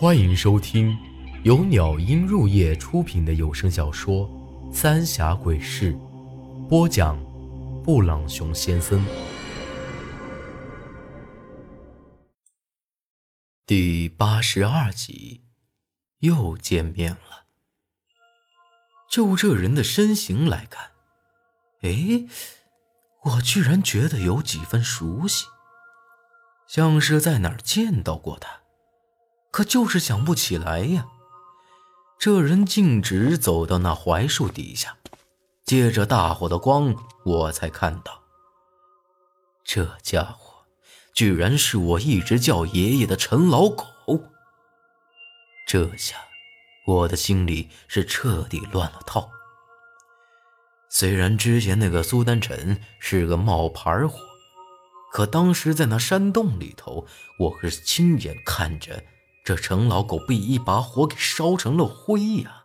欢迎收听由鸟音入夜出品的有声小说《三峡鬼事》，播讲：布朗熊先生。第八十二集，又见面了。就这人的身形来看，哎，我居然觉得有几分熟悉，像是在哪儿见到过他。可就是想不起来呀！这人径直走到那槐树底下，借着大火的光，我才看到，这家伙居然是我一直叫爷爷的陈老狗。这下我的心里是彻底乱了套。虽然之前那个苏丹臣是个冒牌货，可当时在那山洞里头，我可是亲眼看着。这陈老狗被一把火给烧成了灰呀！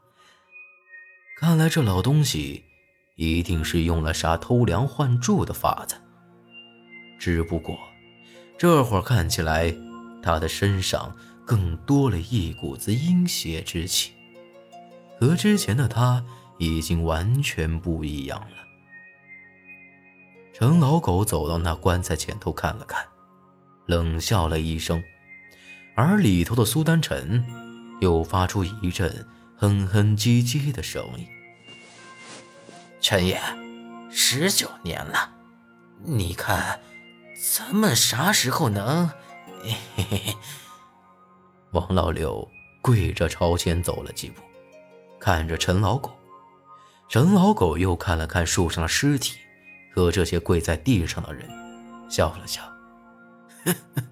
看来这老东西一定是用了啥偷梁换柱的法子。只不过这会儿看起来，他的身上更多了一股子阴邪之气，和之前的他已经完全不一样了。陈老狗走到那棺材前头看了看，冷笑了一声。而里头的苏丹臣又发出一阵哼哼唧唧的声音：“陈爷，十九年了，你看咱们啥时候能？”嘿嘿嘿。王老六跪着朝前走了几步，看着陈老狗。陈老狗又看了看树上的尸体和这些跪在地上的人，笑了笑：“呵呵。”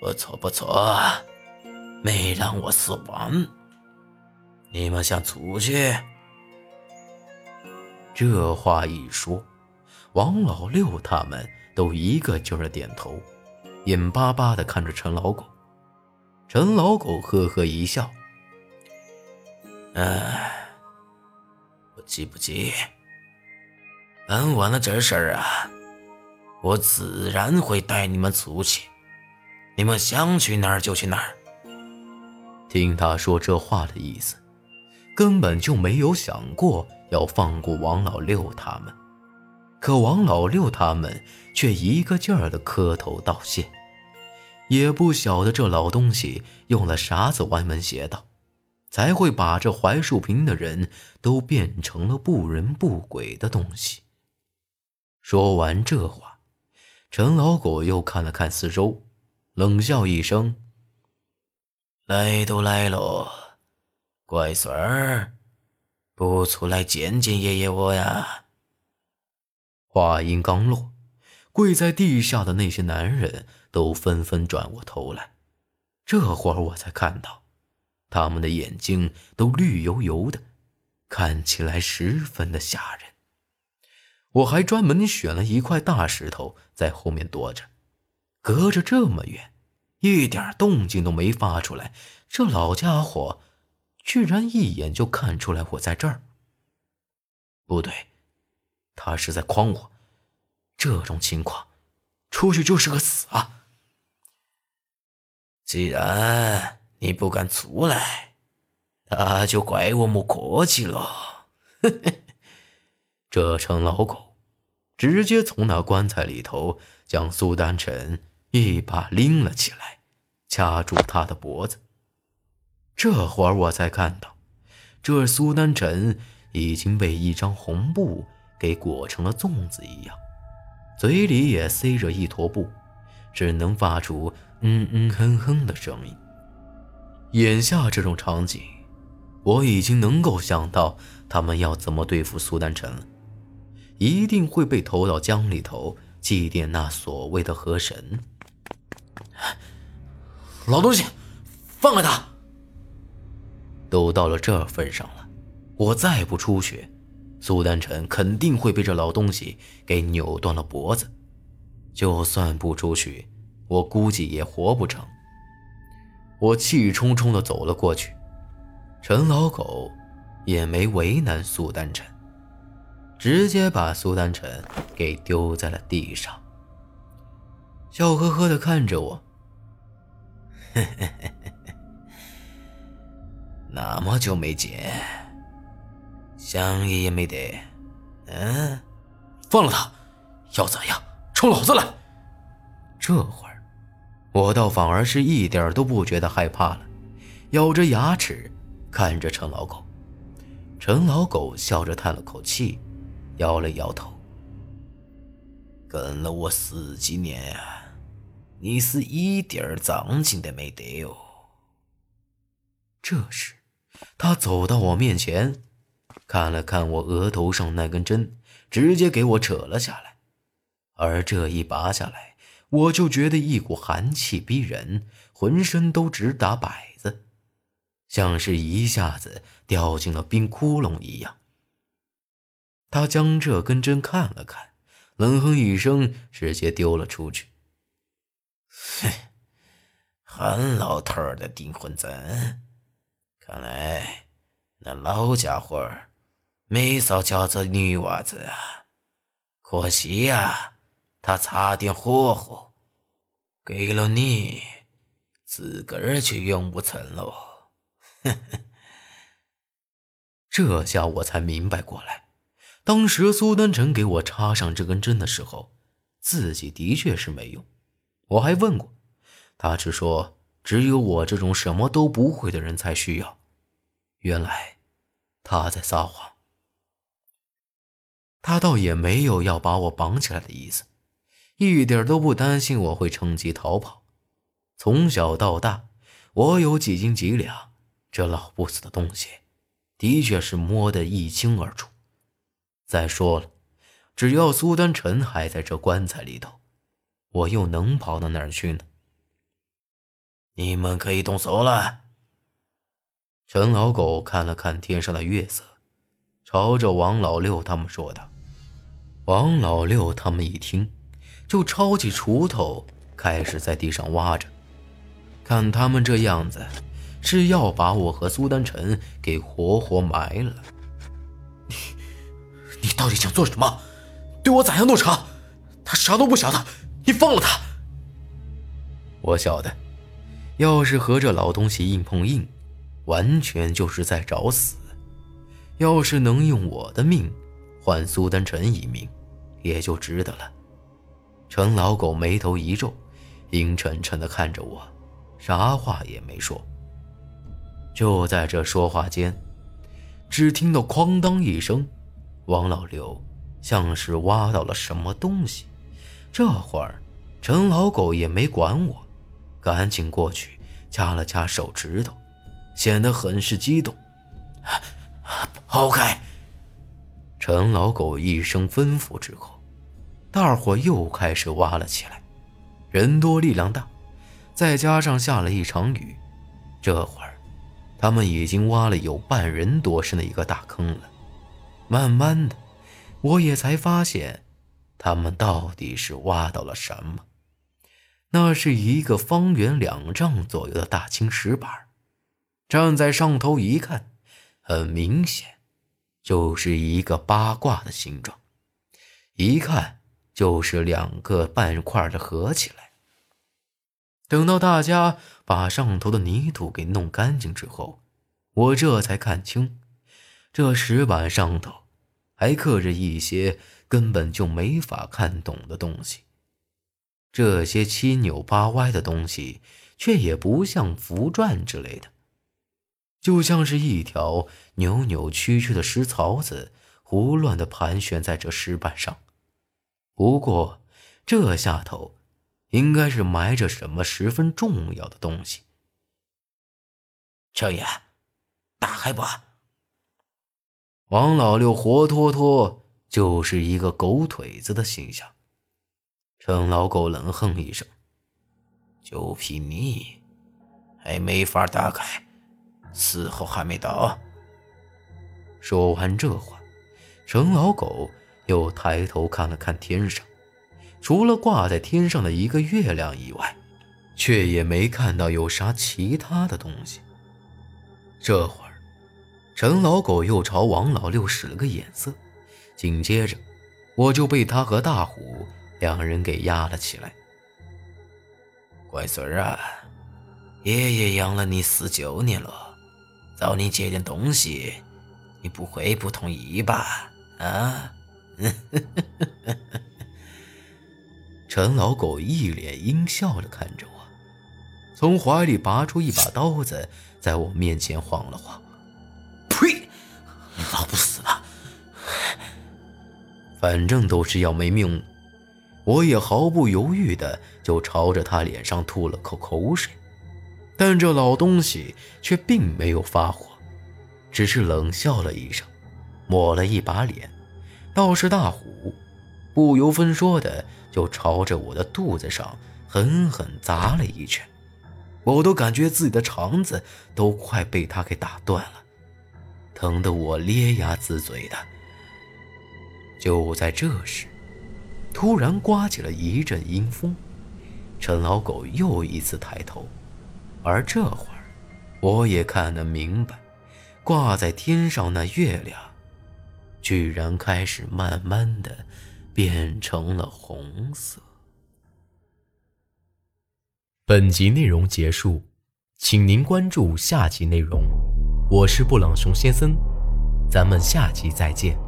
不错不错，没让我失望。你们想出去？这话一说，王老六他们都一个劲儿点头，眼巴巴的看着陈老狗。陈老狗呵呵一笑：“哎，不急不急，办完了这事儿啊，我自然会带你们出去。”你们想去哪儿就去哪儿。听他说这话的意思，根本就没有想过要放过王老六他们。可王老六他们却一个劲儿的磕头道谢，也不晓得这老东西用了啥子歪门邪道，才会把这槐树坪的人都变成了不人不鬼的东西。说完这话，陈老狗又看了看四周。冷笑一声：“来都来了，乖孙儿，不出来见见爷爷我呀？”话音刚落，跪在地下的那些男人都纷纷转过头来。这会儿我才看到，他们的眼睛都绿油油的，看起来十分的吓人。我还专门选了一块大石头在后面躲着。隔着这么远，一点动静都没发出来，这老家伙居然一眼就看出来我在这儿。不对，他是在诓我。这种情况，出去就是个死啊！既然你不敢出来，那就怪我没客气了。这成老狗直接从那棺材里头将苏丹臣。一把拎了起来，掐住他的脖子。这会儿我才看到，这苏丹臣已经被一张红布给裹成了粽子一样，嘴里也塞着一坨布，只能发出嗯嗯哼哼的声音。眼下这种场景，我已经能够想到他们要怎么对付苏丹臣了，一定会被投到江里头祭奠那所谓的河神。老东西，放开他！都到了这份上了，我再不出去，苏丹臣肯定会被这老东西给扭断了脖子。就算不出去，我估计也活不成。我气冲冲的走了过去，陈老狗也没为难苏丹臣，直接把苏丹臣给丢在了地上，笑呵呵的看着我。嘿嘿嘿嘿。那么久没见，香烟也没得。嗯，放了他，要咋样？冲老子来！这会儿，我倒反而是一点都不觉得害怕了，咬着牙齿看着陈老狗。陈老狗笑着叹了口气，摇了摇头。跟了我十几年啊，你是一点长进都没得哟。这时，他走到我面前，看了看我额头上那根针，直接给我扯了下来。而这一拔下来，我就觉得一股寒气逼人，浑身都直打摆子。像是一下子掉进了冰窟窿一样。他将这根针看了看，冷哼一声，直接丢了出去。哼，韩老头儿的订婚针，看来那老家伙没少教这女娃子啊。可惜呀，他差点火候，给了你，自个儿却用不成喽。这下我才明白过来，当时苏丹臣给我插上这根针的时候，自己的确是没用。我还问过，他只说只有我这种什么都不会的人才需要。原来他在撒谎。他倒也没有要把我绑起来的意思，一点都不担心我会趁机逃跑。从小到大，我有几斤几两。这老不死的东西，的确是摸得一清二楚。再说了，只要苏丹臣还在这棺材里头，我又能跑到哪儿去呢？你们可以动手了。陈老狗看了看天上的月色，朝着王老六他们说道：“王老六他们一听，就抄起锄头，开始在地上挖着。看他们这样子。”是要把我和苏丹臣给活活埋了。你，你到底想做什么？对我咋样都成。他啥都不晓得，你放了他。我晓得，要是和这老东西硬碰硬，完全就是在找死。要是能用我的命换苏丹臣一命，也就值得了。陈老狗眉头一皱，阴沉沉的看着我，啥话也没说。就在这说话间，只听到“哐当”一声，王老六像是挖到了什么东西。这会儿，陈老狗也没管我，赶紧过去掐了掐手指头，显得很是激动。抛开！陈老狗一声吩咐之后，大伙又开始挖了起来。人多力量大，再加上下了一场雨，这会儿。他们已经挖了有半人多深的一个大坑了，慢慢的，我也才发现，他们到底是挖到了什么。那是一个方圆两丈左右的大青石板，站在上头一看，很明显，就是一个八卦的形状，一看就是两个半块的合起来。等到大家把上头的泥土给弄干净之后，我这才看清，这石板上头还刻着一些根本就没法看懂的东西。这些七扭八歪的东西，却也不像符篆之类的，就像是一条扭扭曲曲的石槽子，胡乱的盘旋在这石板上。不过，这下头……应该是埋着什么十分重要的东西。程爷，打开吧。王老六活脱脱就是一个狗腿子的形象。陈老狗冷哼一声：“就凭你，还没法打开，时候还没到。”说完这话，陈老狗又抬头看了看天上。除了挂在天上的一个月亮以外，却也没看到有啥其他的东西。这会儿，陈老狗又朝王老六使了个眼色，紧接着，我就被他和大虎两人给压了起来。乖孙儿啊，爷爷养了你十九年了，找你借点东西，你不会不同意吧？啊？陈老狗一脸阴笑的看着我，从怀里拔出一把刀子，在我面前晃了晃。反正都是要没命，我也毫不犹豫的就朝着他脸上吐了口口水。但这老东西却并没有发火，只是冷笑了一声，抹了一把脸，倒是大虎，不由分说的就朝着我的肚子上狠狠砸了一拳，我都感觉自己的肠子都快被他给打断了，疼得我咧牙呲嘴的。就在这时，突然刮起了一阵阴风，陈老狗又一次抬头。而这会儿，我也看得明白，挂在天上那月亮，居然开始慢慢的变成了红色。本集内容结束，请您关注下集内容。我是布朗熊先生，咱们下集再见。